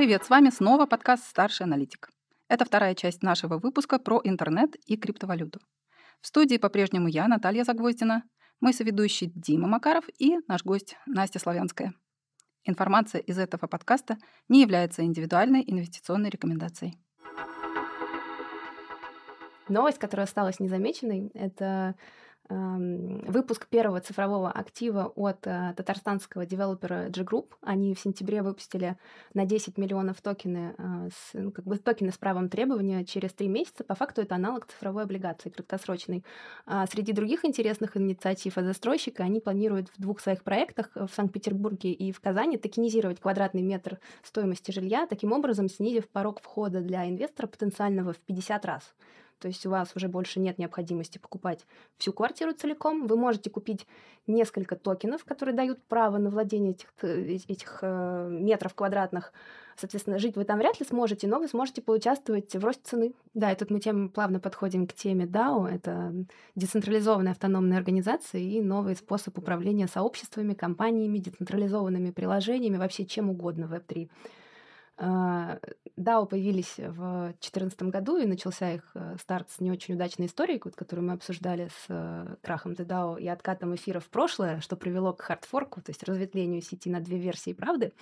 привет! С вами снова подкаст «Старший аналитик». Это вторая часть нашего выпуска про интернет и криптовалюту. В студии по-прежнему я, Наталья Загвоздина, мой соведущий Дима Макаров и наш гость Настя Славянская. Информация из этого подкаста не является индивидуальной инвестиционной рекомендацией. Новость, которая осталась незамеченной, это выпуск первого цифрового актива от э, татарстанского девелопера G-Group. Они в сентябре выпустили на 10 миллионов токены, э, с, ну, как бы токены с правом требования через 3 месяца. По факту это аналог цифровой облигации краткосрочной. А среди других интересных инициатив от застройщика они планируют в двух своих проектах в Санкт-Петербурге и в Казани токенизировать квадратный метр стоимости жилья, таким образом снизив порог входа для инвестора потенциального в 50 раз то есть у вас уже больше нет необходимости покупать всю квартиру целиком, вы можете купить несколько токенов, которые дают право на владение этих, э, этих э, метров квадратных. Соответственно, жить вы там вряд ли сможете, но вы сможете поучаствовать в росте цены. Да, и тут мы тем плавно подходим к теме DAO. Это децентрализованная автономная организация и новый способ управления сообществами, компаниями, децентрализованными приложениями, вообще чем угодно в Web3. DAO появились в 2014 году, и начался их э, старт с не очень удачной историей, которую мы обсуждали с э, крахом DAO и откатом эфира в прошлое, что привело к хардфорку, то есть разветвлению сети на две версии правды.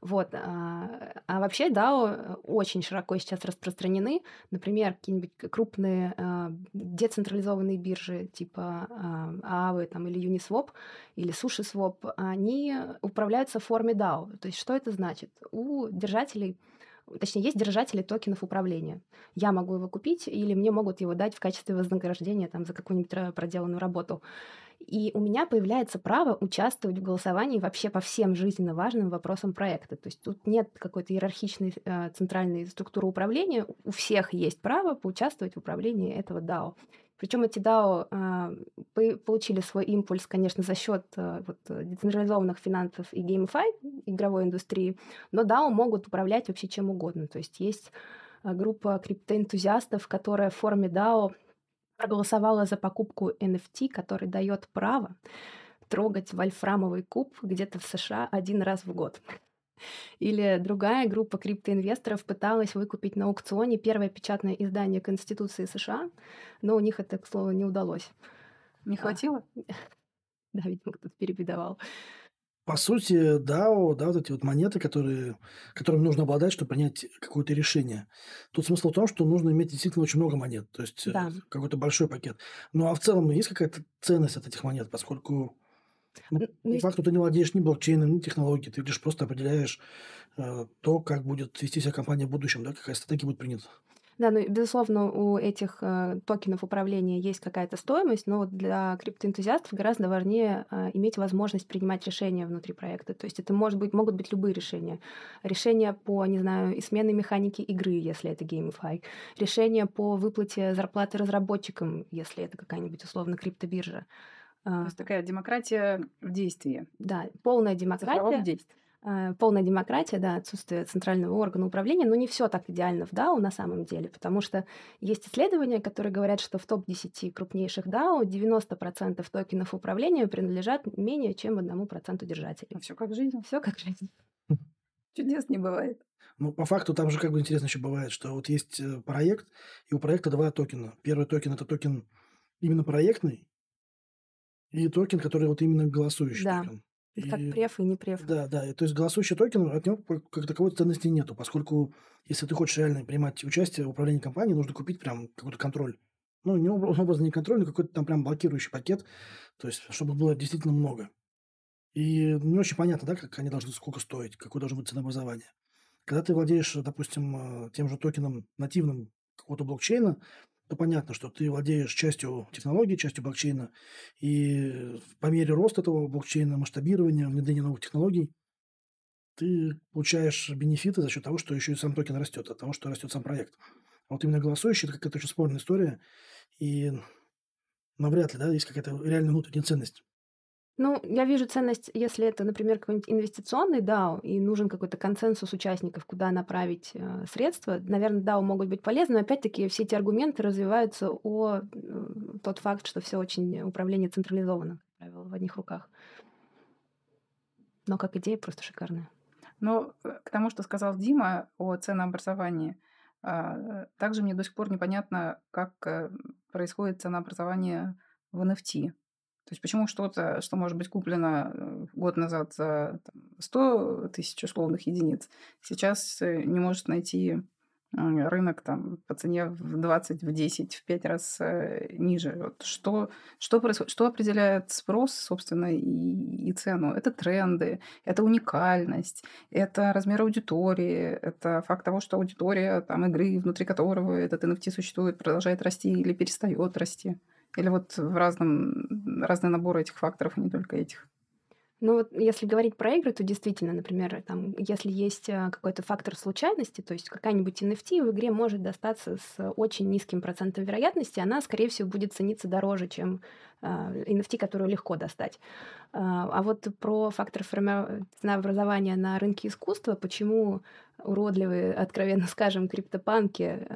Вот. А, а вообще DAO очень широко сейчас распространены. Например, какие-нибудь крупные а, децентрализованные биржи типа а, Aave там, или Uniswap или SushiSwap, они управляются в форме DAO. То есть что это значит? У держателей точнее, есть держатели токенов управления. Я могу его купить, или мне могут его дать в качестве вознаграждения там, за какую-нибудь проделанную работу. И у меня появляется право участвовать в голосовании вообще по всем жизненно важным вопросам проекта. То есть тут нет какой-то иерархичной э, центральной структуры управления. У всех есть право поучаствовать в управлении этого DAO. Причем эти DAO э, получили свой импульс, конечно, за счет э, вот, децентрализованных финансов и GameFi, игровой индустрии, но DAO могут управлять вообще чем угодно. То есть есть э, группа криптоэнтузиастов, которая в форме DAO проголосовала за покупку NFT, который дает право трогать вольфрамовый куб где-то в США один раз в год. Или другая группа криптоинвесторов пыталась выкупить на аукционе первое печатное издание Конституции США, но у них это, к слову, не удалось. Не а. хватило? Да, видимо, кто-то перебедовал. По сути, DAO, да, вот эти вот монеты, которые, которыми нужно обладать, чтобы принять какое-то решение. Тут смысл в том, что нужно иметь действительно очень много монет, то есть э, да. какой-то большой пакет. Ну а в целом есть какая-то ценность от этих монет, поскольку ну, по факту ты не владеешь ни блокчейном, ни технологией, ты лишь просто определяешь э, то, как будет вести себя компания в будущем, да, какая стратегия будет принята. Да, ну, безусловно, у этих э, токенов управления есть какая-то стоимость, но вот для криптоэнтузиастов гораздо важнее э, иметь возможность принимать решения внутри проекта. То есть это может быть, могут быть любые решения. Решения по, не знаю, и смены механики игры, если это GameFi. Решения по выплате зарплаты разработчикам, если это какая-нибудь условно криптобиржа. То есть такая демократия в действии. Да, полная демократия. в действии. Э, полная демократия, да, отсутствие центрального органа управления, но не все так идеально в DAO на самом деле, потому что есть исследования, которые говорят, что в топ-10 крупнейших DAO 90% токенов управления принадлежат менее чем одному проценту держателей. Все как жизнь. Все как жизнь. Чудес не бывает. Ну, по факту там же как бы интересно еще бывает, что вот есть э, проект, и у проекта два токена. Первый токен – это токен именно проектный, и токен, который вот именно голосующий Да. токен. Как преф и не преф. да, да, и то есть голосующий токен, от него как таковой ценности нету, поскольку если ты хочешь реально принимать участие в управлении компанией, нужно купить прям какой-то контроль. Ну, не образ- образно не контроль, но какой-то там прям блокирующий пакет, то есть чтобы было действительно много. И не очень понятно, да, как они должны сколько стоить, какое должно быть ценообразование. Когда ты владеешь, допустим, э, тем же токеном нативным какого-то блокчейна, то понятно, что ты владеешь частью технологий, частью блокчейна, и по мере роста этого блокчейна, масштабирования, внедрения новых технологий, ты получаешь бенефиты за счет того, что еще и сам токен растет, от того, что растет сам проект. А вот именно голосующий – это какая-то очень спорная история, и навряд ли да, есть какая-то реальная внутренняя ценность. Ну, я вижу ценность, если это, например, какой-нибудь инвестиционный DAO, и нужен какой-то консенсус участников, куда направить э, средства. Наверное, DAO могут быть полезны, но опять-таки все эти аргументы развиваются о э, тот факт, что все очень управление централизовано, в одних руках. Но как идея просто шикарная. Но э, к тому, что сказал Дима о ценообразовании, а, также мне до сих пор непонятно, как э, происходит ценообразование в NFT. То есть почему что-то, что может быть куплено э, год назад за там, 100 тысяч условных единиц, сейчас э, не может найти рынок там по цене в 20, в 10, в 5 раз э, ниже. Вот что, что, происходит, что определяет спрос, собственно, и, и цену? Это тренды, это уникальность, это размер аудитории, это факт того, что аудитория там, игры, внутри которого этот NFT существует, продолжает расти или перестает расти. Или вот в разном, разный набор этих факторов, а не только этих. Ну вот если говорить про игры, то действительно, например, там, если есть а, какой-то фактор случайности, то есть какая-нибудь NFT в игре может достаться с очень низким процентом вероятности, она, скорее всего, будет цениться дороже, чем NFT, которую легко достать. А, а вот про фактор ценообразования на рынке искусства, почему уродливые, откровенно скажем, криптопанки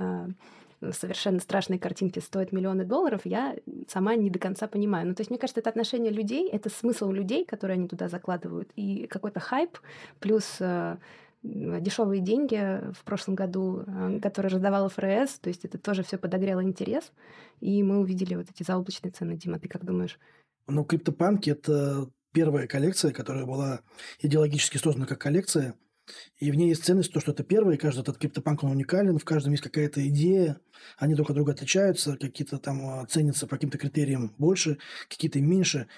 совершенно страшные картинки стоят миллионы долларов, я сама не до конца понимаю. Ну, то есть, мне кажется, это отношение людей, это смысл людей, которые они туда закладывают, и какой-то хайп, плюс э, дешевые деньги в прошлом году, э, которые раздавал ФРС, то есть это тоже все подогрело интерес, и мы увидели вот эти заоблачные цены. Дима, ты как думаешь? Ну, криптопанки – это первая коллекция, которая была идеологически создана как коллекция, и в ней есть ценность, то, что это первый, каждый этот криптопанк, он уникален, в каждом есть какая-то идея, они друг от друга отличаются, какие-то там а, ценятся по каким-то критериям больше, какие-то меньше.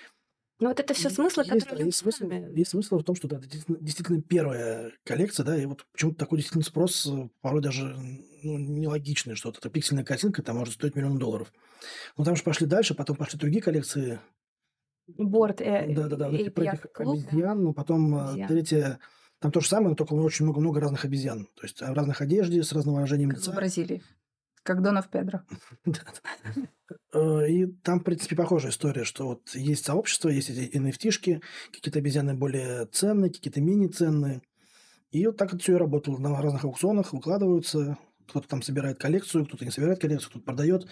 Ну вот это все смыслы, есть, которые... Есть смысл, есть смысл в том, что да, это действительно, первая коллекция, да, и вот почему-то такой действительно спрос э, порой даже ну, нелогичный, что вот эта пиксельная картинка там может стоить миллион долларов. Но там же пошли дальше, потом пошли другие коллекции. Борт, э, Да-да-да, вот про этих обезьян, но потом э, обезьян. третья там то же самое, но только очень много-много разных обезьян. То есть в разных одежде, с разным выражением как лица. в Бразилии. Как Донов Педро. Э, и там, в принципе, похожая история, что вот есть сообщество, есть эти NFT-шки, какие-то обезьяны более ценные, какие-то менее ценные. И вот так это все и работало. На разных аукционах выкладываются, кто-то там собирает коллекцию, кто-то не собирает коллекцию, кто-то продает.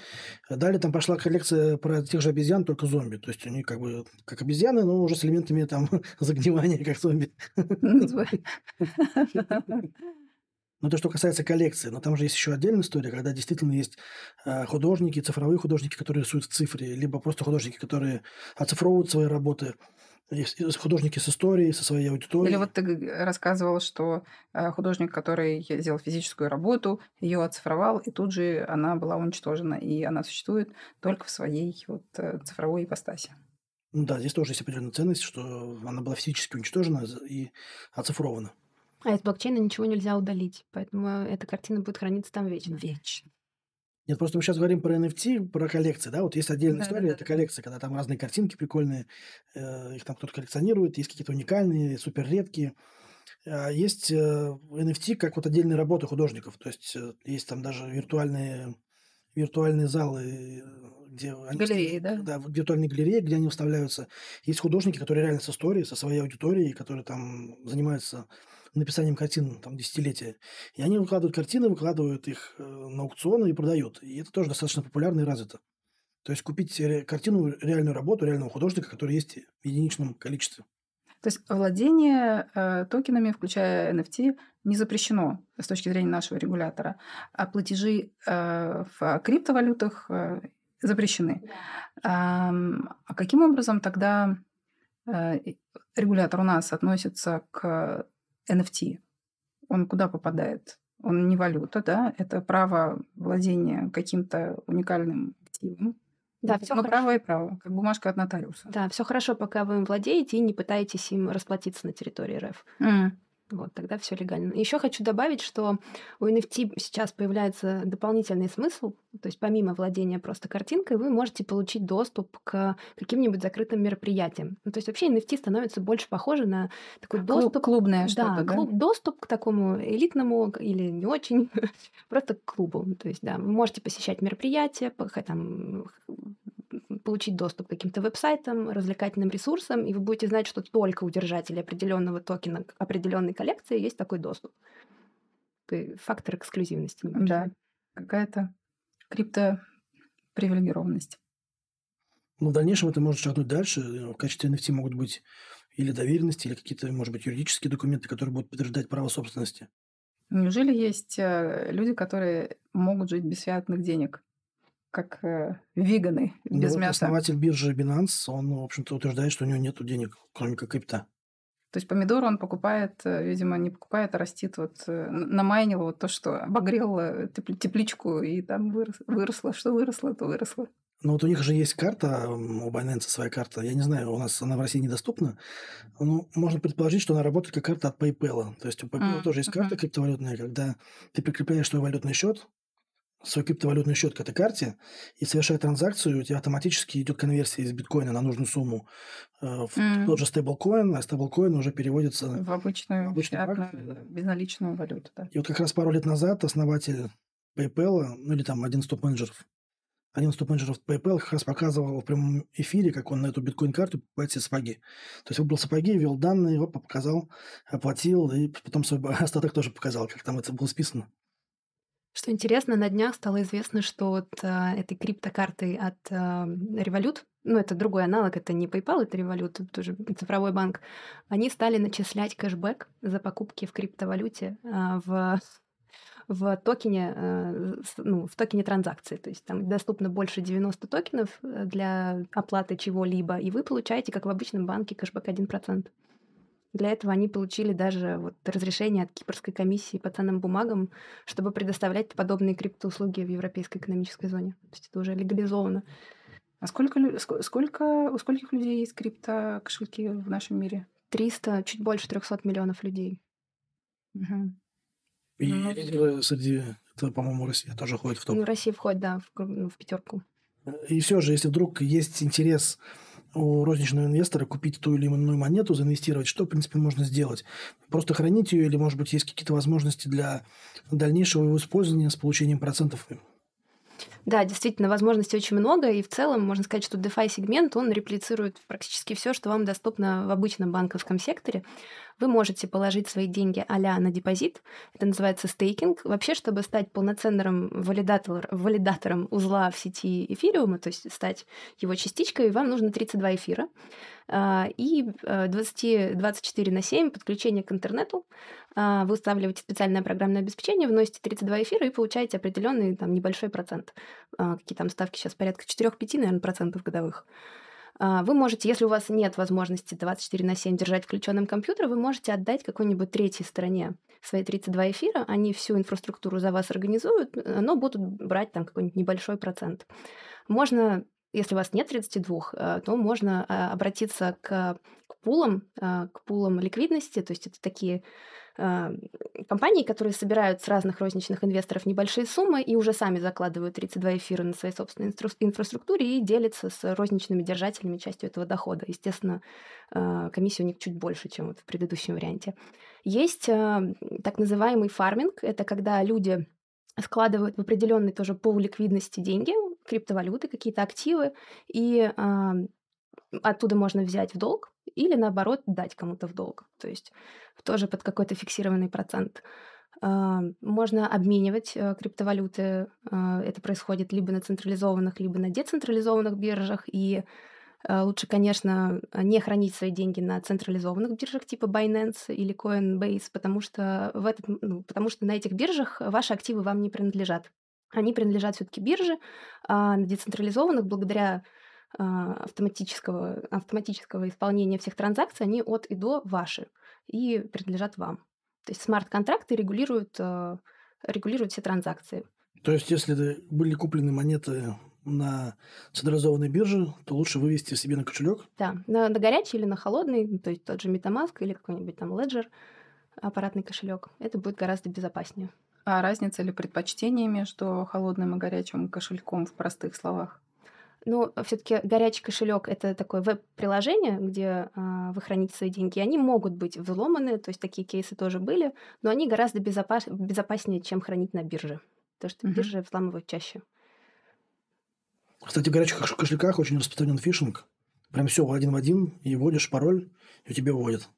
Далее там пошла коллекция про тех же обезьян, только зомби. То есть они как бы как обезьяны, но уже с элементами там загнивания, как зомби. Ну, то, что касается коллекции, но там же есть еще отдельная история, когда действительно есть э, художники, цифровые художники, которые рисуют в цифре, либо просто художники, которые оцифровывают свои работы художники с историей, со своей аудиторией. Или вот ты рассказывал, что э, художник, который сделал физическую работу, ее оцифровал, и тут же она была уничтожена, и она существует только в своей вот э, цифровой ипостаси. Ну да, здесь тоже есть определенная ценность, что она была физически уничтожена и оцифрована. А из блокчейна ничего нельзя удалить, поэтому эта картина будет храниться там вечно. Вечно. Нет, просто мы сейчас говорим про NFT, про коллекции, да, вот есть отдельная да, история, да, это коллекция, когда там разные картинки прикольные, э, их там кто-то коллекционирует, есть какие-то уникальные, супер редкие. А есть э, NFT как вот отдельные работы художников, то есть э, есть там даже виртуальные виртуальные залы, где галереи, да? Да, виртуальные галереи, где они выставляются. Есть художники, которые реально с историей, со своей аудиторией, которые там занимаются написанием картин там, десятилетия. И они выкладывают картины, выкладывают их э, на аукционы и продают. И это тоже достаточно популярно и развито. То есть купить картину, реальную работу реального художника, который есть в единичном количестве. То есть владение э, токенами, включая NFT, не запрещено с точки зрения нашего регулятора, а платежи э, в криптовалютах э, запрещены. Да. А, а каким образом тогда э, регулятор у нас относится к NFT, он куда попадает? Он не валюта, да, это право владения каким-то уникальным активом. Да, все хорошо. право и право, как бумажка от нотариуса. Да, все хорошо, пока вы им владеете и не пытаетесь им расплатиться на территории РФ. Mm. Вот, тогда все легально. Еще хочу добавить, что у NFT сейчас появляется дополнительный смысл, то есть помимо владения просто картинкой, вы можете получить доступ к каким-нибудь закрытым мероприятиям. Ну, то есть вообще NFT становится больше похоже на такой Клуб, доступ... Клубное что-то, да? Клуб, доступ к такому элитному или не очень, просто к клубу. То есть, да, вы можете посещать мероприятия, там, получить доступ к каким-то веб-сайтам, развлекательным ресурсам, и вы будете знать, что только у держателей определенного токена к определенной коллекции есть такой доступ. Фактор эксклюзивности. Да, какая-то криптопривилегированность. Ну, в дальнейшем это может шагнуть дальше. В качестве NFT могут быть или доверенности, или какие-то, может быть, юридические документы, которые будут подтверждать право собственности. Неужели есть э, люди, которые могут жить без фиатных денег, как э, веганы Ну без вот мяса? основатель биржи Binance, он, в общем-то, утверждает, что у него нет денег, кроме как крипта. То есть помидор он покупает, э, видимо, не покупает, а растит. Вот э, намайнил вот то, что обогрел э, тепли- тепличку, и там вырос- выросло. Что выросло, то выросло. Но вот у них же есть карта, у Binance своя карта. Я не знаю, у нас она в России недоступна. Но можно предположить, что она работает как карта от PayPal. То есть у PayPal М, тоже есть карта криптовалютная, когда ты прикрепляешь свой валютный счет, свой криптовалютный счет к этой карте и совершая транзакцию, у тебя автоматически идет конверсия из биткоина на нужную сумму э, в М. тот же стейблкоин, а стейблкоин уже переводится В в обычную, обычную фиатную, практику. да. безналичную валюту, да. И вот как раз пару лет назад основатель PayPal, ну или там один из топ-менеджеров, один из топ-менеджеров PayPal как раз показывал в прямом эфире, как он на эту биткоин-карту покупает себе сапоги. То есть выбрал сапоги, ввел данные, его показал, оплатил, и потом свой остаток тоже показал, как там это было списано. Что интересно, на днях стало известно, что а, этой криптокартой от а, Revolut, ну это другой аналог, это не PayPal, это Revolut, это тоже цифровой банк, они стали начислять кэшбэк за покупки в криптовалюте а, в в токене, э, с- ну, в токене транзакции. То есть там доступно больше 90 токенов э, для оплаты чего-либо, и вы получаете, как в обычном банке, кэшбэк 1%. Для этого они получили даже вот разрешение от Кипрской комиссии по ценным бумагам, чтобы предоставлять подобные криптоуслуги в Европейской экономической зоне. То есть это уже легализовано. А сколько, сколько, у скольких людей есть крипто кошельки в нашем мире? 300, чуть больше 300 миллионов людей. Мгм. И Ну, лидеры среди этого, по-моему, Россия тоже ходит в топ. Ну, Россия входит, да, в, ну, в пятерку. И все же, если вдруг есть интерес у розничного инвестора купить ту или иную монету, заинвестировать, что, в принципе, можно сделать? Просто хранить ее или, может быть, есть какие-то возможности для дальнейшего его использования с получением процентов? Да, действительно, возможностей очень много, и в целом можно сказать, что DeFi-сегмент, он реплицирует практически все, что вам доступно в обычном банковском секторе. Вы можете положить свои деньги а на депозит, это называется стейкинг. Вообще, чтобы стать полноценным валидатор, валидатором узла в сети эфириума, то есть стать его частичкой, вам нужно 32 эфира а, и э, 20, 24 на 7 подключение к интернету. А, Вы устанавливаете специальное программное обеспечение, вносите 32 эфира и получаете определенный там небольшой процент. А, Какие там ставки сейчас порядка 4-5, наверное, процентов годовых. А, Вы можете, если у вас нет возможности 24 на 7 держать включенным компьютер, вы можете отдать какой-нибудь третьей стороне свои 32 эфира, они всю инфраструктуру за вас организуют, но будут брать там какой-нибудь небольшой процент. Можно, если у вас нет 32, э, то можно а, обратиться к, к пулам, а, к пулам ликвидности, то есть это такие компании, которые собирают с разных розничных инвесторов небольшие суммы и уже сами закладывают 32 эфира на своей собственной инфраструктуре и делятся с розничными держателями частью этого дохода. Естественно, комиссия у них чуть больше, чем вот в предыдущем варианте. Есть так называемый фарминг. Это когда люди складывают в определенный тоже пол ликвидности деньги, криптовалюты, какие-то активы, и а, оттуда можно взять в долг или, наоборот, дать кому-то в долг. То есть тоже под какой-то фиксированный процент. Можно обменивать э, криптовалюты. А, Это происходит либо на централизованных, либо на децентрализованных биржах. И э, лучше, конечно, не хранить свои деньги на централизованных биржах типа Binance или Coinbase, потому что, в этот, ну, потому что на этих биржах ваши активы вам не принадлежат. Они принадлежат все-таки бирже, а на децентрализованных, благодаря а, автоматического, автоматического исполнения всех транзакций, они от и до ваши и принадлежат вам. То есть смарт-контракты регулируют, а, регулируют все транзакции. То есть, если были куплены монеты на централизованной бирже, то лучше вывести себе на кошелек. Да, на, на горячий или на холодный, ну, то есть тот же MetaMask или какой-нибудь там Ledger, аппаратный кошелек. Это будет гораздо безопаснее. А разница или предпочтение между холодным и горячим кошельком в простых словах? Ну, все-таки горячий кошелек это такое веб-приложение, где а, вы храните свои деньги. Они могут быть взломаны, то есть такие кейсы тоже были, но они гораздо безопас- безопаснее, чем хранить на бирже. Потому что Мгм. биржи взламывают чаще. Кстати, в горячих кош- кошельках очень распространен фишинг. Прям все один в один, и вводишь пароль, и у тебя вводят.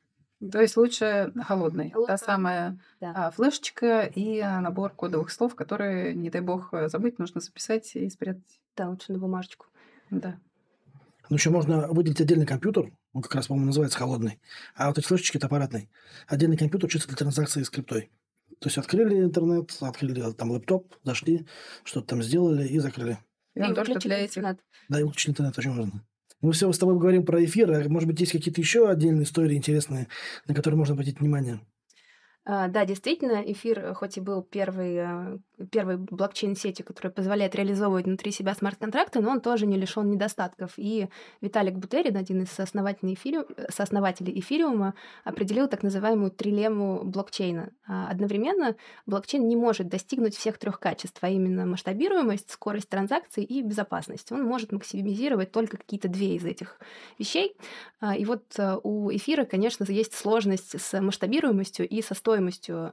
То есть лучше холодный. Та Лучше, самая Да. а, флешечка и а, набор кодовых слов, которые, не дай бог, э, забыть, нужно записать и спрятать. Да, лучше на бумажечку. Да. Ну, еще можно выделить отдельный компьютер, Он как раз, по-моему, называется холодный. А вот эти флешечки – это аппаратный. Отдельный компьютер чисто для транзакции с криптой. То есть открыли интернет, открыли там лэптоп, зашли, что-то там сделали и закрыли. И он И только выключили для этих. интернет. Да, и выключили интернет, очень важно. Мы все с тобой говорим про эфир, а может быть, есть какие-то еще отдельные истории интересные, на которые можно обратить внимание? А, Да, действительно, эфир, хоть и был первой, э, первой блокчейн-сетью, которая позволяет реализовывать внутри себя смарт-контракты, но он тоже не лишен недостатков. И Виталик Бутерин, один из сооснователей, эфириум, сооснователей эфириума, определил так называемую трилемму блокчейна. А, Одновременно блокчейн не может достигнуть всех трех качеств, а именно масштабируемость, скорость транзакций и безопасность. Он может максимизировать только какие-то две из этих вещей. А, И вот у эфира, конечно, есть сложность с масштабируемостью и со стоимостью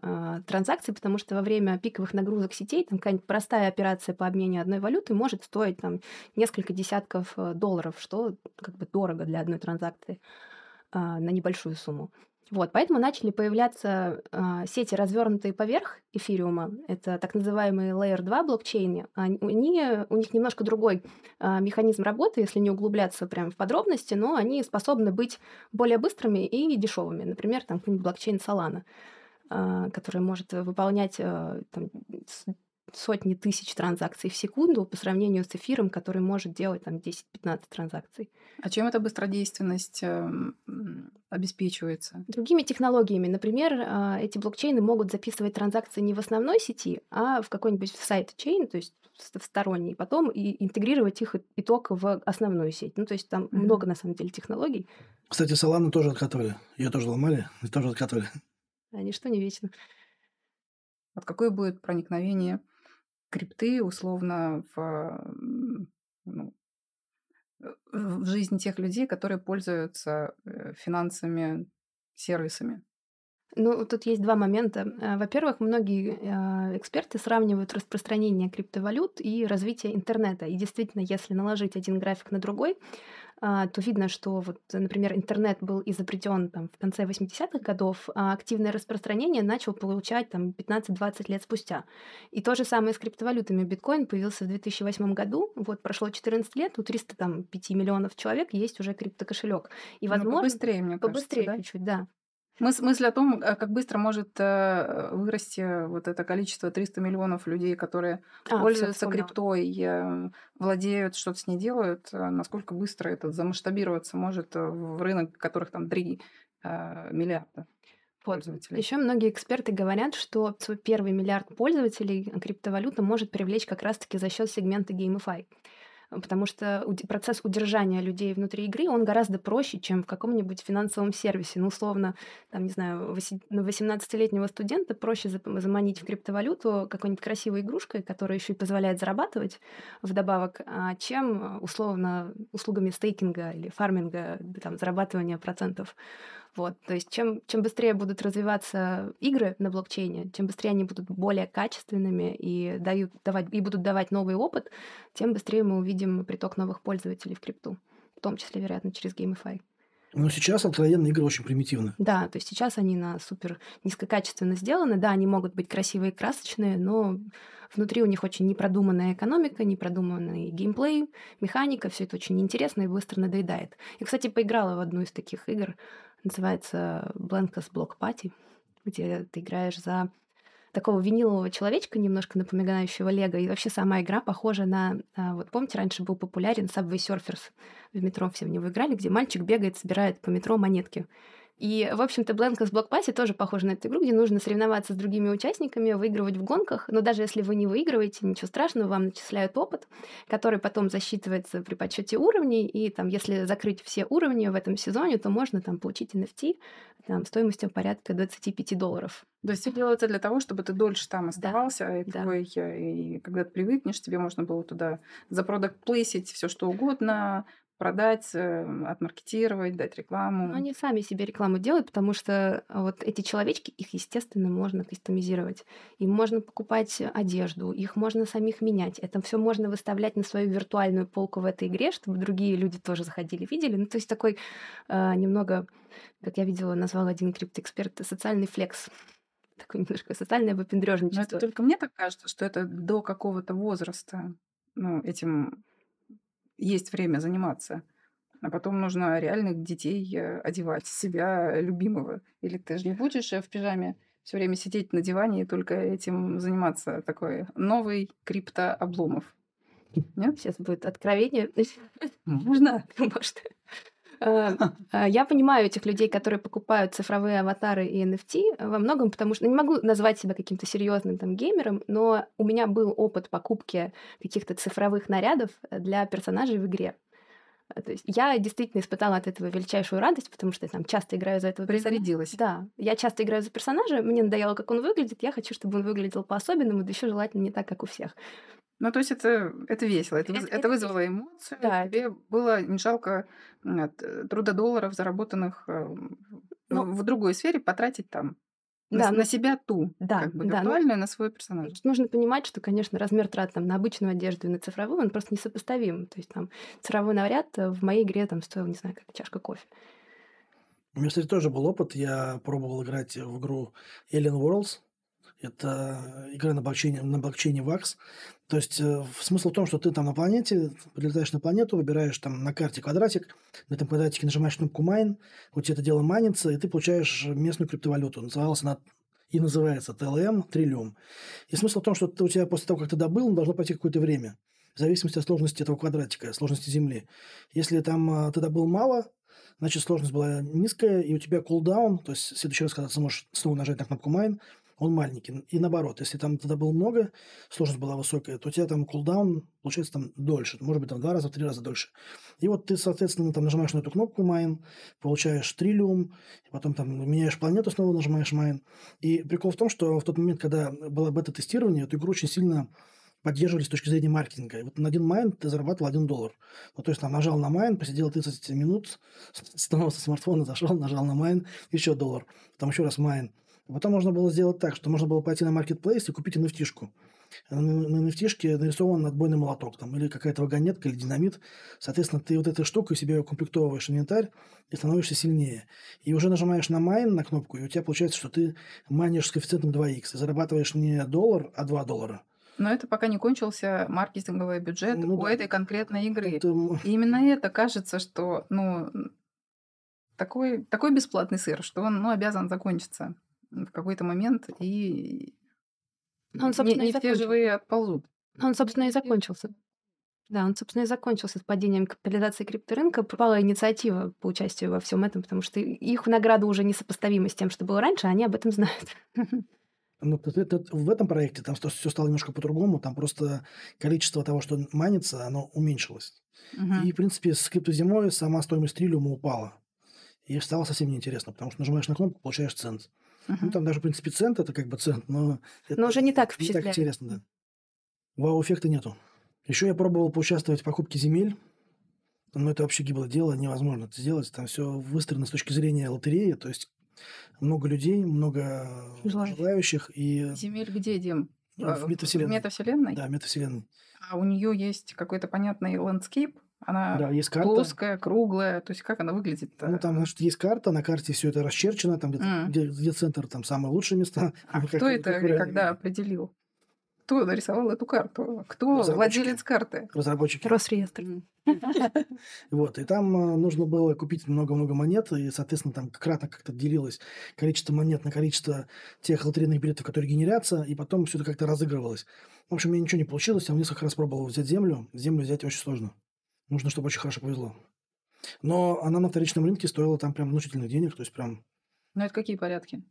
а, транзакций, потому что во время пиковых нагрузок сетей там какая-нибудь простая операция по обмене одной валюты может стоить там несколько десятков э, долларов, что как бы дорого для одной транзакции а, на небольшую сумму. Вот, поэтому начали появляться а, сети, развернутые поверх эфириума. Это так называемые Layer 2 блокчейны. Они, у них немножко другой а, механизм работы, если не углубляться прямо в подробности, но они способны быть более быстрыми и дешевыми. Например, там блокчейн Solana, который может выполнять а, там, сотни тысяч транзакций в секунду по сравнению с эфиром, который может делать там 10-15 транзакций. А чем эта быстродейственность эм, обеспечивается? Другими технологиями, например, а, эти блокчейны могут записывать транзакции не в основной сети, а в какой-нибудь сайт-чейн, то есть в сторонний, потом и интегрировать их итог в основную сеть. Ну, то есть там Мгм. много, на самом деле, технологий, Кстати, Солану тоже откатывали. Ее тоже ломали и тоже откатывали. А ничто не вечно. Вот какое будет проникновение крипты условно в, ну, э, в жизнь тех людей, которые пользуются э, финансовыми сервисами? Ну, тут есть два момента. А, Во-первых, многие эксперты сравнивают распространение криптовалют и развитие интернета. И действительно, если наложить один график на другой, а, то видно, что вот, например, интернет был изобретен там, в конце 80-х годов, а активное распространение начал получать там 15-20 лет спустя. И то же самое с криптовалютами. Биткоин появился в 2008 году, вот прошло 14 лет, у 305 миллионов человек есть уже криптокошелек. И, Ну, возможно, побыстрее, мне кажется, побыстрее да? чуть-чуть, да. Мыс- Мысль о том, э, как быстро может э, вырасти вот это количество 300 миллионов людей, которые А, пользуются криптой, э, владеют, что-то с ней делают, насколько быстро это замасштабироваться может в рынок, которых там 3 миллиарда Вот. пользователей. Еще многие эксперты говорят, что свой первый миллиард пользователей криптовалюта может привлечь как раз-таки за счет сегмента GameFi. Потому что процесс удержания людей внутри игры, он гораздо проще, чем в каком-нибудь финансовом сервисе. Ну, условно, там, не знаю, воси- ну, 18-летнего студента проще заманить в криптовалюту какой-нибудь красивой игрушкой, которая еще и позволяет зарабатывать вдобавок, а, чем, условно, услугами стейкинга или фарминга, там, зарабатывания процентов. Вот, то есть чем, чем быстрее будут развиваться игры на блокчейне, чем быстрее они будут более качественными и, дают, давать, и будут давать новый опыт, тем быстрее мы увидим приток новых пользователей в крипту, в том числе, вероятно, через GameFi. Но сейчас откровенно игры очень примитивны. Да, то есть сейчас они на супер низкокачественно сделаны, да, они могут быть красивые и красочные, но внутри у них очень непродуманная экономика, непродуманный геймплей, механика, все это очень интересно и быстро надоедает. Я, кстати, поиграла в одну из таких игр, называется Blankos Block Party, где ты играешь за такого винилового человечка, немножко напоминающего Лего. И вообще сама игра похожа на... а, Вот помните, раньше был популярен Subway Surfers. В метро все в него играли, где мальчик бегает, собирает по метро монетки. И, в общем-то, Blankos Block Party тоже похожа на эту игру, где нужно соревноваться с другими участниками, выигрывать в гонках. Но даже если вы не выигрываете, ничего страшного, вам начисляют опыт, который потом засчитывается при подсчете уровней. И там, если закрыть все уровни в этом сезоне, то можно там получить NFT там, стоимостью порядка 25 долларов. То есть все делается для того, чтобы ты дольше там оставался, и, да. такой, э, и когда ты привыкнешь, тебе можно было туда запродакт плейсить все что угодно, продать, э, отмаркетировать, дать рекламу. Но они сами себе рекламу делают, потому что вот эти человечки, их, естественно, можно кастомизировать. Им можно покупать одежду, их можно самих менять. Это все можно выставлять на свою виртуальную полку в этой игре, чтобы другие люди тоже заходили, видели. Ну, то есть такой э, немного, как я видела, назвал один криптоэксперт, социальный флекс. Такой немножко социальное Но выпендрежничество. это только мне так кажется, что это до какого-то возраста ну, этим есть время заниматься. А потом нужно реальных детей э, одевать, себя любимого. Или ты же не будешь э, в пижаме все время сидеть на диване и только этим заниматься. Такой новый крипто-обломов. Нет? Сейчас будет откровение. Можно? Может. Э, я понимаю этих людей, которые покупают цифровые аватары и NFT во многом, потому что ну, не могу назвать себя каким-то серьезным там геймером, но у меня был опыт покупки каких-то цифровых нарядов для персонажей в игре. Э, то есть я действительно испытала от этого величайшую радость, потому что я там часто играю за этого Призарядилась. Да, я часто играю за персонажа, мне надоело, как он выглядит, я хочу, чтобы он выглядел по-особенному, да еще желательно не так, как у всех. Ну, то есть это, это весело, это, это, это вызвало весело. эмоцию, да. тебе было не жалко труда долларов, заработанных э, ну, в другой сфере, потратить там да, на, на себя ту, да, как бы виртуальную, да, на свой персонаж. Нужно понимать, что, конечно, размер трат там, на обычную одежду и на цифровую, он просто несопоставим. То есть там цифровой наряд в моей игре там стоил, не знаю, как чашка кофе. У меня, кстати, тоже был опыт. Я пробовал играть в игру Alien Worlds. Это игра на блокчейне, на блокчейне VAX. То есть э, смысл в том, что ты там на планете, прилетаешь на планету, выбираешь там на карте квадратик, на этом квадратике нажимаешь кнопку майн, у тебя это дело майнится, и ты получаешь местную криптовалюту. Называлась она и называется TLM, триллиум. И смысл в том, что ты, у тебя после того, как ты добыл, должно пройти какое-то время. В зависимости от сложности этого квадратика, сложности Земли. Если там э, ты добыл мало, значит, сложность была низкая, и у тебя cooldown, то есть в следующий раз, когда ты сможешь снова нажать на кнопку mine, он маленький. И наоборот, если там тогда было много, сложность была высокая, то у тебя там cooldown получается там дольше, может быть, там два раза, три раза дольше. И вот ты, соответственно, там нажимаешь на эту кнопку mine, получаешь триллиум, потом там меняешь планету, снова нажимаешь mine. И прикол в том, что в тот момент, когда было бета-тестирование, эту игру очень сильно поддерживали с точки зрения маркетинга. И вот на один mine ты зарабатывал один доллар. Ну, то есть, там, нажал на mine, посидел 30 минут, снова со смартфона зашел, нажал на mine, еще доллар. Потом еще раз mine. Потом можно было сделать так, что можно было пойти на маркетплейс и купить NFT На NFT нарисован отбойный молоток там, или какая-то вагонетка, или динамит. Соответственно, ты вот этой штукой себе укомплектовываешь инвентарь и становишься сильнее. И уже нажимаешь на mine на кнопку, и у тебя получается, что ты майнишь с коэффициентом 2х и зарабатываешь не доллар, а 2 доллара. Но это пока не кончился маркетинговый бюджет ну, у да. этой конкретной игры. Это... И именно это кажется, что ну, такой, такой бесплатный сыр, что он ну, обязан закончиться в какой-то момент, и он, собственно, не, не все живые отползут. Он, собственно, и закончился. Да, он, собственно, и закончился с падением капитализации крипторынка. Пропала инициатива по участию во всем этом, потому что их награда уже несопоставима с тем, что было раньше, а они об этом знают. Ну, это, это, в этом проекте там все стало немножко по-другому. Там просто количество того, что манится, оно уменьшилось. Угу. И, в принципе, с криптозимой сама стоимость триллиума упала. И стало совсем неинтересно, потому что нажимаешь на кнопку, получаешь цент. Uh-huh. Ну, там даже, в принципе, цент это как бы цент, но... Это но уже не так впечатляет. Не так интересно, да. Вау-эффекта нету. Еще я пробовал поучаствовать в покупке земель. Но это вообще гибло дело, невозможно это сделать. Там все выстроено с точки зрения лотереи, то есть много людей, много желающих. желающих. И... Земель где, Дим? В метавселенной. В метавселенной? Да, метавселенной. А у нее есть какой-то понятный landscape, она да, есть карта. плоская, круглая. То есть как она выглядит? -то? Ну, там, значит, есть карта, на карте все это расчерчено, там где, mm. где, где центр, там самые лучшие места. А как, кто это как когда определил? Кто нарисовал эту карту? Кто владелец карты? Разработчики. Росреестр. Вот, и там э, нужно было купить много-много монет, и, соответственно, там кратно как-то делилось количество монет на количество тех лотерейных билетов, которые генерятся, и потом все это как-то разыгрывалось. В общем, у меня ничего не получилось, я несколько раз пробовал взять землю. Землю взять очень сложно. Нужно, чтобы очень хорошо повезло. Но она на вторичном рынке стоила там прям внушительных денег, то есть прям... Ну, это какие порядки?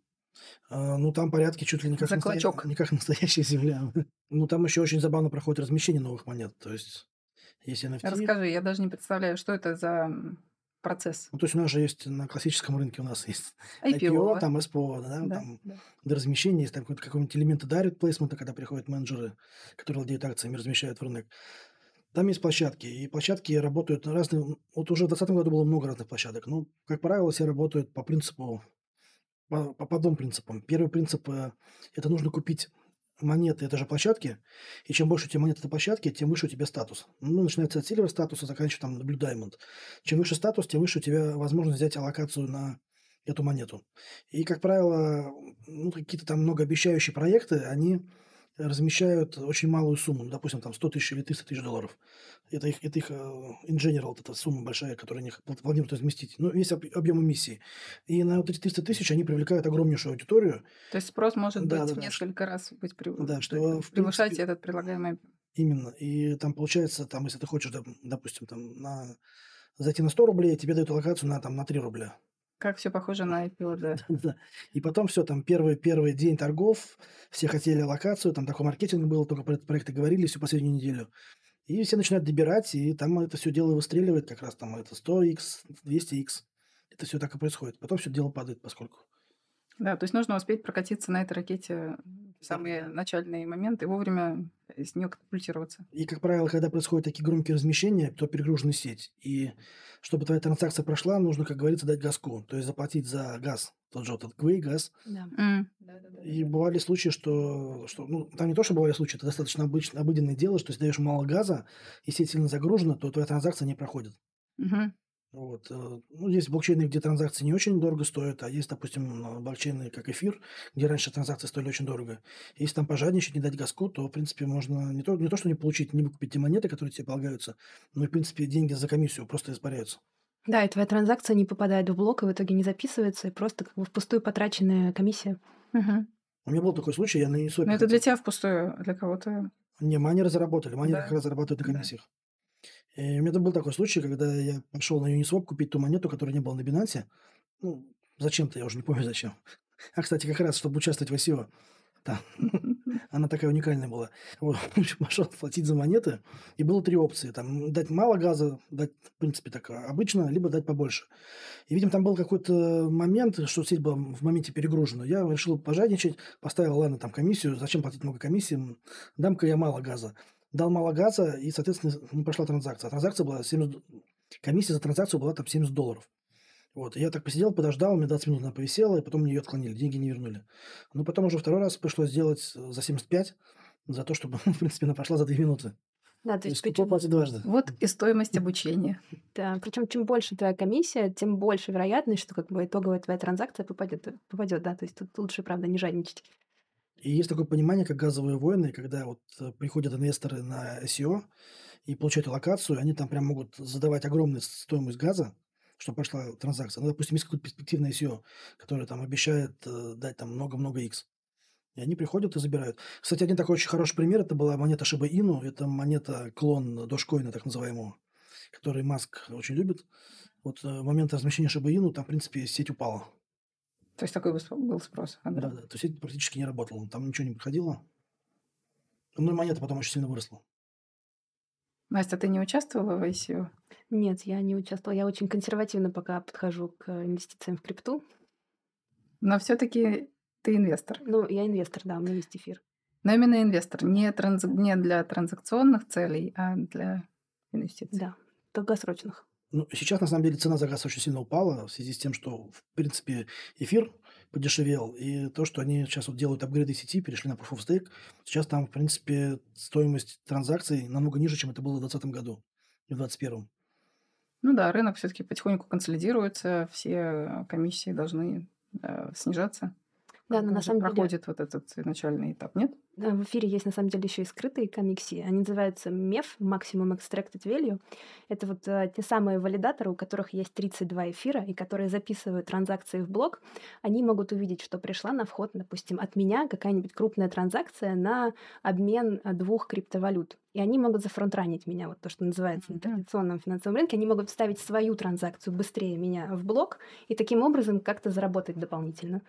А, ну, там порядки чуть ли не как, настоя... не как настоящая земля. ну, там еще очень забавно проходит размещение новых монет. То есть, если NFT... Расскажи, я даже не представляю, что это за процесс. Ну, то есть у нас же есть на классическом рынке у нас есть IPO, IPO там SPO, да, да, там да. до размещения есть там какой-то какой-нибудь элемент direct placement, когда приходят менеджеры, которые владеют акциями, размещают в рынок. Там есть площадки, и площадки работают разные. Вот уже в 2020 году было много разных площадок. Ну, как правило, все работают по принципу, по, по, двум принципам. Первый принцип э, – это нужно купить монеты этой же площадки, и чем больше у тебя монет этой площадки, тем выше у тебя статус. Ну, начинается от silver статуса, заканчивается там Blue Diamond. Чем выше статус, тем выше у тебя возможность взять аллокацию на эту монету. И, как правило, ну, какие-то там многообещающие проекты, они размещают очень малую сумму, допустим, там 100 тысяч или 300 тысяч долларов. Это их, это их э, вот эта сумма большая, которую они планируют разместить. Ну, весь объем эмиссии. И на вот эти 300 тысяч они привлекают огромнейшую аудиторию. То есть спрос может да, быть да, в несколько да, раз быть при... да, что, превышать принципе, этот предлагаемый... Именно. И там получается, там, если ты хочешь, допустим, там, на... зайти на 100 рублей, тебе дают локацию на, там, на 3 рубля. Как все похоже на IPO, да. да. И потом все, там первый, первый день торгов, все хотели локацию, там такой маркетинг был, только про этот проект и говорили всю последнюю неделю. И все начинают добирать, и там это все дело выстреливает как раз там это 100x, 200x. Это все так и происходит. Потом все дело падает, поскольку. Да, то есть нужно успеть прокатиться на этой ракете в самые начальные моменты и вовремя с нее катапультироваться. И, как правило, когда происходят такие громкие размещения, то перегружена сеть. И чтобы твоя транзакция прошла, нужно, как говорится, дать газку. То есть заплатить за газ. Тот же вот этот ГВИ, газ. Да. Mm. И бывали случаи, что, что... Ну, там не то, что бывали случаи, это достаточно обычно, обыденное дело, что если даешь мало газа, и сеть сильно загружена, то твоя транзакция не проходит. Mm-hmm. Вот. Э, ну, есть блокчейны, где транзакции не очень дорого стоят, а есть, допустим, блокчейны, как эфир, где раньше транзакции стоили очень дорого. Если там пожадничать, не дать газку, то, в принципе, можно не то, не то что не получить, не выкупить те монеты, которые тебе полагаются, но, в принципе, деньги за комиссию просто испаряются. Да, и твоя транзакция не попадает в блок, и в итоге не записывается, и просто как бы впустую потраченная комиссия. Угу. У меня был такой случай, я на Uniswap... Но это для тебя впустую, а для кого-то... Не, майнеры заработали, майнеры да. как раз зарабатывают на комиссиях. И у меня был такой случай, когда я пошел на Uniswap купить ту монету, которая не была на Binance. Ну, зачем-то, я уже не помню зачем. А, кстати, как раз, чтобы участвовать в ICO. Да. Она такая уникальная была. Вот. Пошел платить за монеты. И было три опции. Там дать мало газа, дать, в принципе, так обычно, либо дать побольше. И, видимо, там был какой-то момент, что сеть была в моменте перегружена. Я решил пожадничать, поставил, ладно, там комиссию. Зачем платить много комиссии? Дам-ка я мало газа дал мало газа, и, соответственно, не прошла транзакция. А транзакция была 70... Комиссия за транзакцию была там 70 долларов. Вот, я так посидел, подождал, мне 20 минут она повисела, и потом мне ее отклонили, деньги не вернули. Но потом уже второй раз пришлось сделать за 75, за то, чтобы, в принципе, она прошла за 2 минуты. Да, то есть причем... платить дважды. Вот и стоимость обучения. Да, причем чем больше твоя комиссия, тем больше вероятность, что как бы итоговая твоя транзакция попадет, попадет, да, то есть тут лучше, правда, не жадничать. И есть такое понимание, как газовые войны, когда вот э, приходят инвесторы на SEO и получают локацию, они там прям могут задавать огромную стоимость газа, чтобы пошла транзакция. Ну, допустим, есть какое-то перспективное SEO, которое там обещает э, дать там много-много X. И они приходят и забирают. Кстати, один такой очень хороший пример, это была монета Shiba Inu, это монета клон Dogecoin, так называемого, который Маск очень любит. Вот э, момент размещения Shiba Inu там, в принципе, сеть упала. То есть такой был спрос. Да, да. То есть это практически не работало. Там ничего не проходило. Ну и монета потом очень сильно выросла. Настя, ты не участвовала в ICO? Нет, я не участвовала. Я очень консервативно пока подхожу к инвестициям в крипту. Но все-таки ты инвестор. Ну, я инвестор, да, у меня есть эфир. Но именно инвестор, не, транз... не для транзакционных целей, а для инвестиций. Да, долгосрочных. Ну, сейчас, на самом деле, цена за газ очень сильно упала в связи с тем, что, в принципе, эфир подешевел, и то, что они сейчас вот делают апгрейды сети, перешли на Proof of Stake, сейчас там, в принципе, стоимость транзакций намного ниже, чем это было в 2020 году и в 2021. Ну да, рынок все-таки потихоньку консолидируется, все комиссии должны э, снижаться. Да, но на самом деле... проходит вот этот начальный этап, нет? Да, в эфире есть на самом деле еще и скрытые комиссии. Они называются MEF, Maximum Extracted Value. Это вот э, те самые валидаторы, у которых есть 32 эфира, и которые записывают транзакции в блок. Они могут увидеть, что пришла на вход, допустим, от меня какая-нибудь крупная транзакция на обмен э, двух криптовалют. И они могут зафронтранить меня, вот то, что называется на традиционном финансовом рынке. Они могут вставить свою транзакцию быстрее меня в блок и таким образом как-то заработать дополнительно.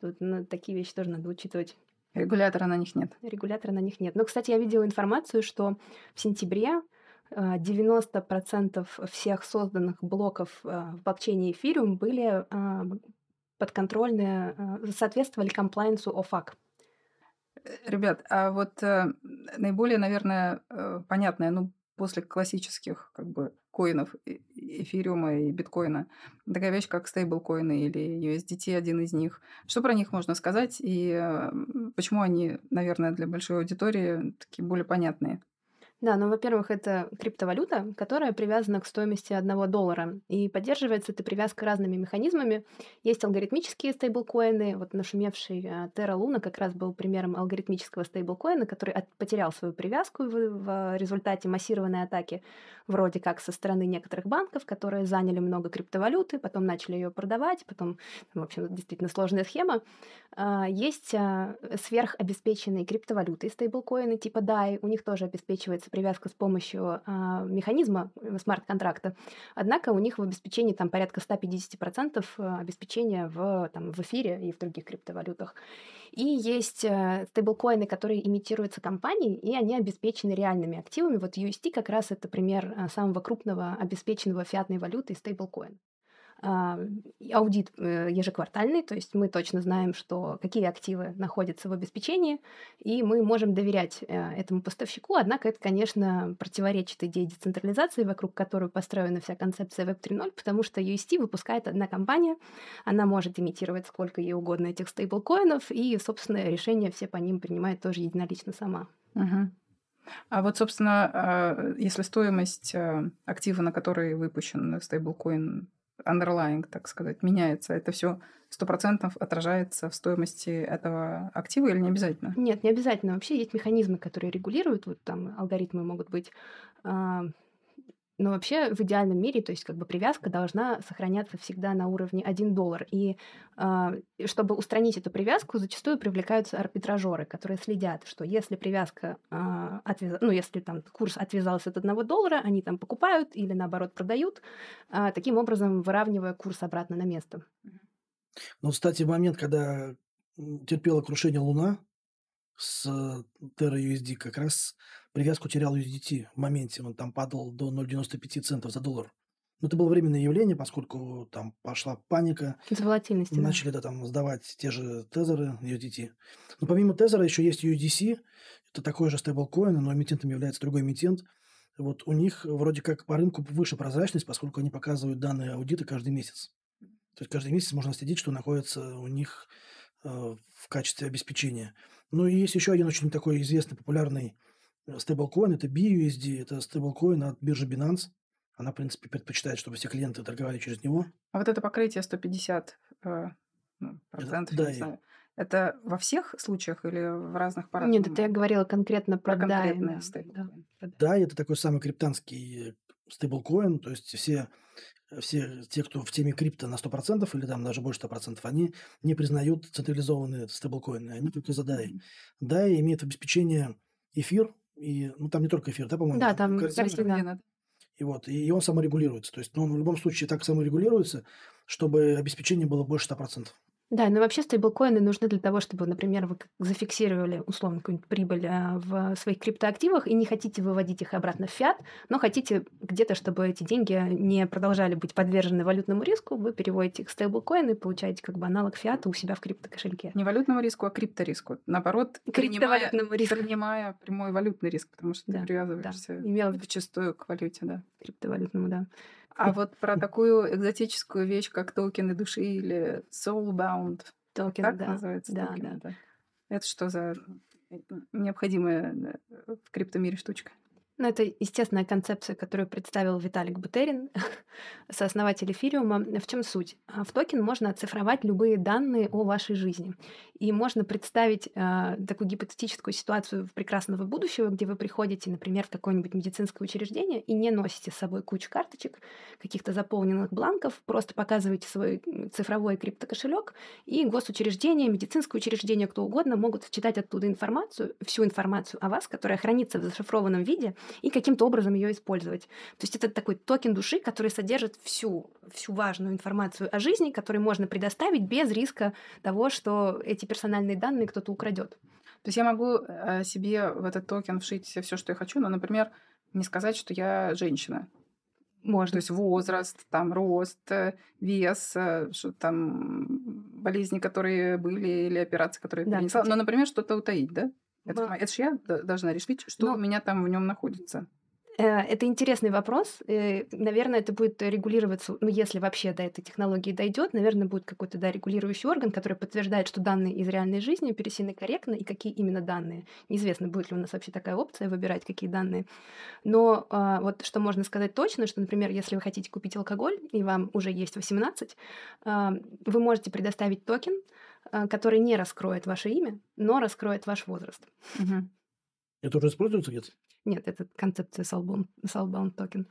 Тут ну, такие вещи тоже надо учитывать. Регулятора на них нет. Регулятора на них нет. Но, кстати, я видела информацию, что в сентябре 90% а, всех созданных блоков а, в блокчейне Ethereum были а, подконтрольные, соответствовали комплайенсу OFAC. Э, ребят, а вот э, наиболее, наверное, э, понятное, ну, после классических как бы коинов, эфириума и биткоина. Такая вещь, как стейблкоины или USDT, один из них. Что про них можно сказать и почему они, наверное, для большой аудитории такие более понятные? Да, ну, во-первых, это криптовалюта, которая привязана к стоимости одного доллара. И поддерживается эта привязка разными механизмами. Есть алгоритмические стейблкоины. Вот нашумевший э, Terra Luna как раз был примером алгоритмического стейблкоина, который от- потерял свою привязку в, в результате массированной атаки, вроде как со стороны некоторых банков, которые заняли много криптовалюты, потом начали ее продавать, потом, в общем, действительно сложная схема. А, Есть а, сверхобеспеченные криптовалюты, стейблкоины типа DAI, у них тоже обеспечивается привязка с помощью а, механизма э, смарт-контракта, однако у них в обеспечении там порядка 150% э, обеспечения в, там, в эфире и в других криптовалютах. И есть э, стейблкоины, которые имитируются компанией, и они обеспечены реальными активами. Вот UST как раз это пример самого крупного обеспеченного фиатной валюты стейблкоин аудит э, ежеквартальный, то есть мы точно знаем, что какие активы находятся в обеспечении, и мы можем доверять э, этому поставщику. Однако это, конечно, противоречит идее децентрализации, вокруг которой построена вся концепция Web 3.0, потому что UST выпускает одна компания, она может имитировать сколько ей угодно этих стейблкоинов, и, собственно, решения все по ним принимает тоже единолично сама. Мгм. А вот, собственно, а, если стоимость а, актива, на который выпущен стейблкоин, underlying, так сказать, меняется, это все сто процентов отражается в стоимости этого актива или не обязательно? Нет, не обязательно. Вообще есть механизмы, которые регулируют, вот там алгоритмы могут быть. Но вообще в идеальном мире, то есть как бы привязка должна сохраняться всегда на уровне 1 доллар. И и чтобы устранить эту привязку, зачастую привлекаются арбитражеры, которые следят, что если привязка, а, отвяз- ну если там курс отвязался от одного доллара, они там покупают или наоборот продают, а, таким образом выравнивая курс обратно на место. Ну, кстати, в момент, когда терпела крушение Луна с э, Terra USD, как раз привязку терял USDT в моменте. Он там падал до 0,95 центов за доллар. Но это было временное явление, поскольку там пошла паника, Из волатильности, да. начали да, там сдавать те же тезеры USDT. Но помимо тезера еще есть USDC, это такой же стейблкоин, но эмитентом является другой эмитент. Вот у них вроде как по рынку выше прозрачность, поскольку они показывают данные аудита каждый месяц. То есть каждый месяц можно следить, что находится у них э, в качестве обеспечения. Ну и есть еще один очень такой известный, популярный стейблкоин, это BUSD, это стейблкоин от биржи Binance. Она, в принципе, предпочитает, чтобы все клиенты торговали через него. А вот это покрытие 150 э, ну, процентов, я да, не и- знаю, это во всех случаях или в разных по Нет, это я говорила конкретно про, про DAI, конкретные да, стейблкоины? да. Да, это такой самый криптанский стейблкоин, то есть все, все те, кто в теме крипто на 100% или там даже больше 100%, они не признают централизованные стейблкоины, они только за DAI. DAI имеет обеспечение эфир, и, ну там не только эфир, да, по-моему? Да, там. Корзина. И вот, и он саморегулируется. То есть, ну, он в любом случае так саморегулируется, чтобы обеспечение было больше 100%. Да, но вообще стейблкоины нужны для того, чтобы, например, вы зафиксировали условно какую-нибудь прибыль а, в своих криптоактивах и не хотите выводить их обратно в фиат, но хотите где-то, чтобы эти деньги не продолжали быть подвержены валютному риску, вы переводите их в стейблкоины и получаете как бы аналог фиата у себя в криптокошельке. Не валютному риску, а крипториску. Наоборот, принимая, риску. принимая прямой валютный риск, потому что Да, ты привязываешься Имела в виду зачастую к валюте, да. криптовалютному, да. А вот про такую экзотическую вещь, как токены души или soulbound, Токен, так да. называется? да, токены, да. Это что за необходимая э, в криптомире штучка? Ну, это естественная концепция, которую представил Виталик Бутерин, сооснователь эфириума. В чем суть? А, В токен можно оцифровать любые данные о вашей жизни. И можно представить э, такую гипотетическую ситуацию в прекрасного будущего, где вы приходите, например, в какое-нибудь медицинское учреждение и не носите с собой кучу карточек, каких-то заполненных бланков, просто показываете свой цифровой криптокошелек, и госучреждения, медицинское учреждение, кто угодно могут читать оттуда информацию, всю информацию о вас, которая хранится в зашифрованном виде, и каким-то образом ее использовать. То есть это такой токен души, который содержит всю, всю важную информацию о жизни, который можно предоставить без риска того, что эти персональные данные кто-то украдет. То есть я могу э, себе в этот токен вшить все, что я хочу, но, например, не сказать, что я женщина. То Можно. есть возраст, там рост, э, вес, э, что там болезни, которые были, или операции, которые Да, перенесла. Но, например, что-то утаить, да? Это, это ж я должна решить, что Ну, у меня там в нем находится. Э, это интересный вопрос. Э, наверное, это будет регулироваться, ну, если вообще до этой технологии дойдет, наверное, будет какой-то да, регулирующий орган, который подтверждает, что данные из реальной жизни пересены корректно и какие именно данные. Неизвестно, будет ли у нас вообще такая опция выбирать, какие данные. Но а, вот что можно сказать точно, что, например, если вы хотите купить алкоголь, и вам уже есть 18, а, вы можете предоставить токен, который не раскроет ваше имя, но раскроет ваш возраст. Это уже используется где-то? Нет, это концепция Soulbound, Soulbound токен.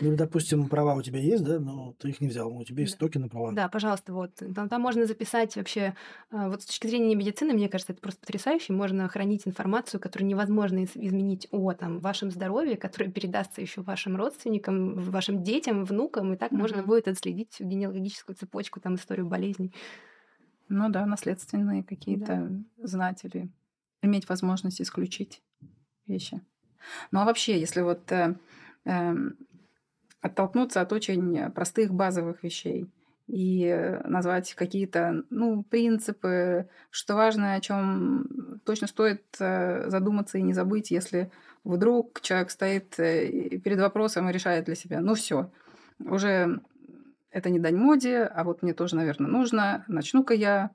Ну, допустим, права у тебя есть, да, но ты их не взял. У тебя есть Да. токены права. Да, пожалуйста, вот. Там, там можно записать вообще, а, вот с точки зрения медицины, мне кажется, это просто потрясающе. Можно хранить информацию, которую невозможно из- изменить о там, вашем здоровье, которая передастся еще вашим родственникам, вашим детям, внукам, и так можно Мгм. будет отследить всю генеалогическую цепочку, там, историю болезней. Ну да, наследственные какие-то знать или иметь возможность исключить вещи. Ну а вообще, если вот э, эм, оттолкнуться от очень простых базовых вещей и э, назвать какие-то ну, принципы, что важно, о чем точно стоит э, задуматься и не забыть, если вдруг человек стоит э, перед вопросом и решает для себя, ну все, уже это не дань моде, а вот мне тоже, наверное, нужно, начну-ка я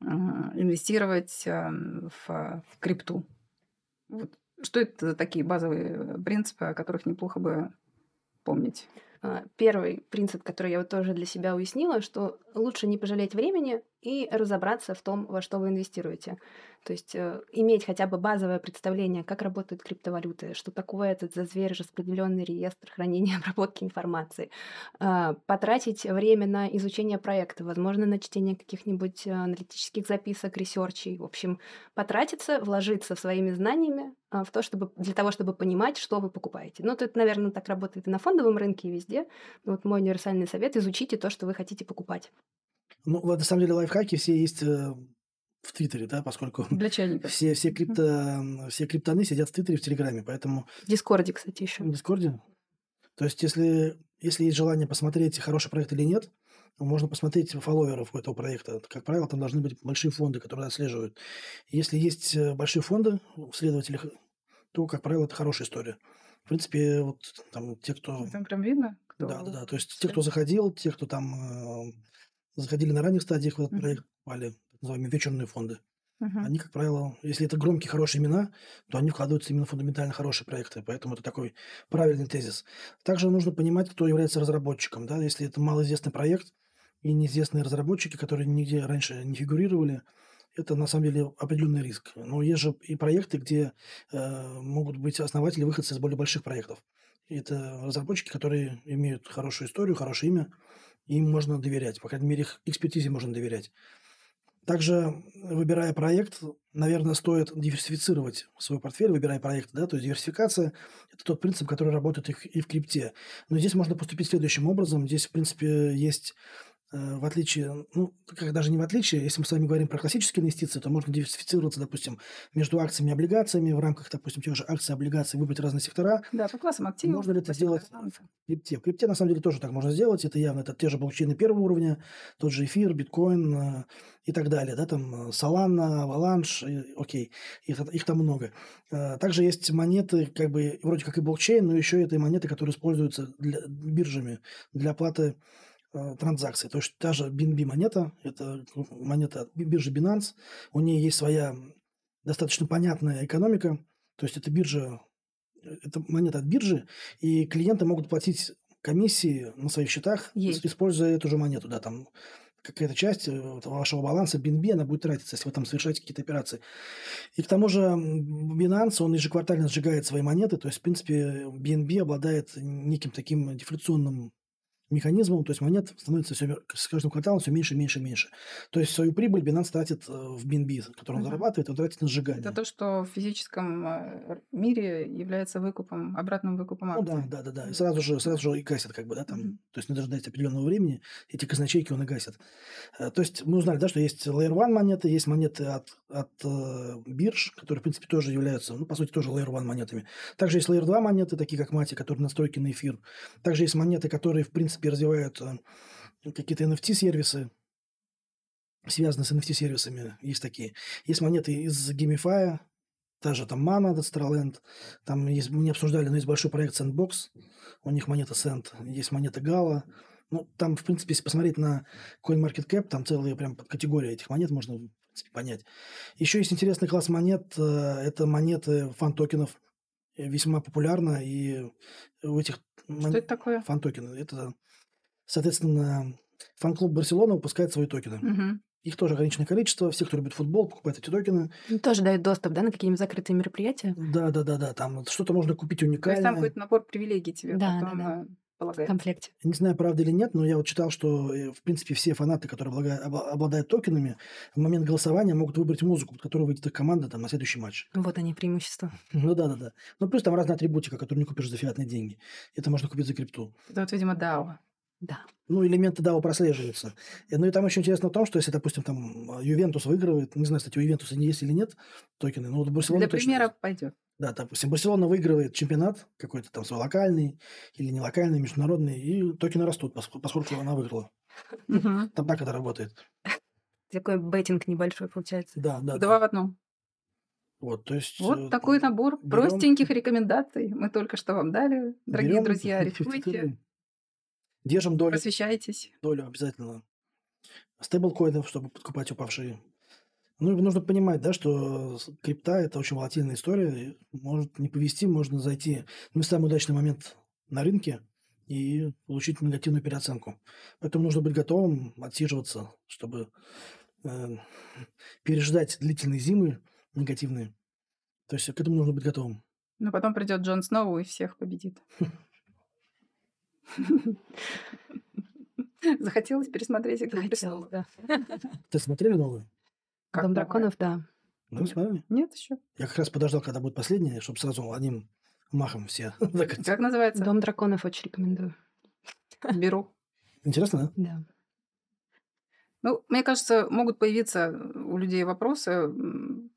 инвестировать эм, в, в крипту. Вот. Что это за такие базовые принципы, о которых неплохо бы помнить? А, Первый принцип, который я вот тоже для себя уяснила, что лучше не пожалеть времени и разобраться в том, во что вы инвестируете. То есть э, иметь хотя бы базовое представление, как работают криптовалюты, что такое этот за зверь распределенный реестр хранения обработки информации, А, потратить время на изучение проекта, возможно, на чтение каких-нибудь э, аналитических записок, research ей, в общем, потратиться, вложиться своими знаниями а, в то, чтобы для того, чтобы понимать, что вы покупаете. Ну, это, наверное, так работает и на фондовом рынке, и везде. Но вот мой универсальный совет – изучите то, что вы хотите покупать. Ну, вот, на самом деле лайфхаки все есть э, в Твиттере, да, поскольку Для чайников. все, все, крипто, все криптаны сидят в Твиттере и в Телеграме, поэтому В Дискорде, кстати, еще. в Дискорде. То есть, если, если есть желание посмотреть, хороший проект или нет, можно посмотреть фолловеров у этого проекта. Как правило, там должны быть большие фонды, которые отслеживают. Если есть э, большие фонды в следователях, то, как правило, это хорошая история. В принципе, вот там те, кто... Там прям видно, кто... Да, да, да. То есть те, кто заходил, те, кто там э, заходили на ранних стадиях в этот проект, попали, так называемые вечерные фонды. Мгм. Они, как правило, если это громкие, хорошие имена, то они вкладываются именно в фундаментально хорошие проекты. Поэтому это такой правильный тезис. Также нужно понимать, кто является разработчиком. Да? Если это малоизвестный проект и неизвестные разработчики, которые нигде раньше не фигурировали, это на самом деле определенный риск. Но есть же и проекты, где э, могут быть основатели, выходцы из более больших проектов. Это разработчики, которые имеют хорошую историю, хорошее имя, им можно доверять. По крайней мере, их экспертизе можно доверять. Также, выбирая проект, наверное, стоит диверсифицировать свой портфель, выбирая проект, да, то есть диверсификация – это тот принцип, который работает и в- крипте. Но здесь можно поступить следующим образом. Здесь, в принципе, есть в отличие, ну, как даже не в отличие, если мы с вами говорим про классические инвестиции, то можно диверсифицироваться, допустим, между акциями и облигациями, в рамках, допустим, тех же акций и облигаций выбрать разные сектора, Да, по классам активов. Можно ли это сделать в крипте. В крипте, на самом деле, тоже так можно сделать. Это явно это те же блокчейны первого уровня, тот же эфир, биткоин э, и так далее. Да, там э, Solana, Avalanche, э, окей, их, их там много. Э, Также есть монеты, как бы, вроде как и блокчейн, но еще это и монеты, которые используются для, биржами для оплаты э, транзакций. То есть та же BNB монета, это монета от би- биржи Binance, у нее есть своя достаточно понятная экономика, то есть это биржа, э, это монета от биржи, и клиенты могут платить комиссии на своих счетах, ис- используя эту же монету, да, там какая-то часть э, вашего баланса BNB, она будет тратиться, если вы там совершаете какие-то операции. И к тому же Binance, он ежеквартально сжигает свои монеты, то есть, в принципе, BNB обладает неким таким дефляционным механизмом, то есть монет становится все, с каждым кварталом все меньше, меньше, меньше. То есть свою прибыль Binance тратит э, в BNB, который он Мгм. зарабатывает, он тратит на сжигание. Это то, что в физическом э, мире является выкупом, обратным выкупом Ну акций. да, да, да, да. И сразу же, сразу же и гасят, как бы, да, там. Мгм. То есть не дожидаясь определенного времени, эти казначейки он и гасит. Э, То есть мы узнали, да, что есть Layer One монеты, есть монеты от, от э, бирж, которые, в принципе, тоже являются, ну, по сути, тоже Layer One монетами. Также есть Layer 2 монеты, такие как Мати, которые настройки на эфир. Также есть монеты, которые, в принципе, развивают э, какие-то NFT-сервисы, связанные с NFT-сервисами, есть такие. Есть монеты из GameFi, та же там Mana, Decentraland, там есть, мы не обсуждали, но есть большой проект Sandbox, у них монета Sand, есть монета Gala, ну, там, в принципе, если посмотреть на CoinMarketCap, там целые прям категории этих монет можно, в принципе, понять. Еще есть интересный класс монет, э, это монеты фан-токенов, весьма популярно, и у этих Что это такое? фан-токены, это, соответственно, фан-клуб Барселона выпускает свои токены. Мгм. Их тоже ограниченное количество. Все, кто любит футбол, покупают эти токены. Ну, Тоже дают доступ, да, на какие-нибудь закрытые мероприятия? Да, да, да, да. Там вот что-то можно купить То есть там уникальное. какой-то набор привилегий тебе Да, потом да, да. э, В комплекте. Не знаю, правда или нет, но я вот читал, что, э, в принципе, все фанаты, которые обладают токенами, в момент голосования могут выбрать музыку, под которую выйдет их команда там, на следующий матч. Вот они, преимущества. Ну да, да, да. Ну плюс там разная атрибутика, которую не купишь за фиатные деньги. Это можно купить за крипту. Это вот, видимо, DAO. Да. Ну, элементы DAO прослеживаются. И, Ну и там еще интересно в том, что если, допустим, там э, Ювентус выигрывает, не знаю, кстати, у Ювентуса не есть или нет токены, но вот у Барселоны Для точно примера пойдет. Да, допустим, Барселона выигрывает чемпионат какой-то там свой локальный или не локальный, международный, и токены растут, пос- поскольку она выиграла. Там так это работает. Такой бейтинг небольшой получается. Да, да, Два в одном. Вот, то есть... Вот э, такой набор берем- простеньких рекомендаций мы только что вам дали. Дорогие берем, друзья, идентифицируем. Держим долю, просвещайтесь. долю обязательно стейблкоинов, чтобы подкупать упавшие. Ну, и нужно понимать, да, что крипта – это очень волатильная история. Может не повести, можно зайти не в самый удачный момент на рынке и получить негативную переоценку. Поэтому нужно быть готовым отсиживаться, чтобы э, переждать длительные зимы негативные. То есть к этому нужно быть готовым. Но потом придет Джон Сноу и всех победит. Захотелось пересмотреть «Игру престолов». да. Ты смотрели новую? Как Дом драконов, да. Ну, Нет. смотрели? Нет еще. Я как раз подождал, когда будет последняя, чтобы сразу одним махом все закрыть. Как называется? Дом драконов очень рекомендую. Беру. Интересно, да? Да. Ну, мне кажется, могут появиться у людей вопросы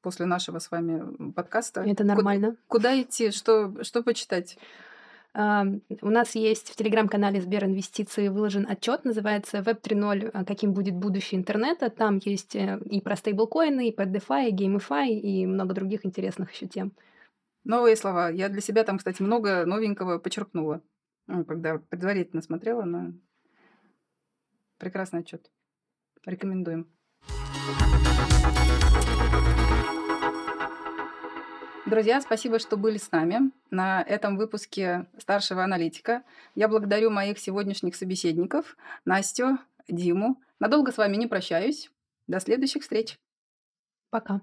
после нашего с вами подкаста. Это нормально. Куда идти? Что, что почитать? У нас есть в телеграм-канале Сбер Инвестиции выложен отчет, называется Web 3.0, а, каким будет будущее интернета. Там есть э, и про стейблкоины, и про DeFi, и GameFi, и много других интересных еще тем. Новые слова. Я для себя там, кстати, много новенького подчеркнула, ну, когда предварительно смотрела на прекрасный отчет. Рекомендуем. Друзья, спасибо, что были с нами на этом выпуске старшего аналитика. Я благодарю моих сегодняшних собеседников, Настю, Диму. Надолго с вами не прощаюсь. До следующих встреч. Пока.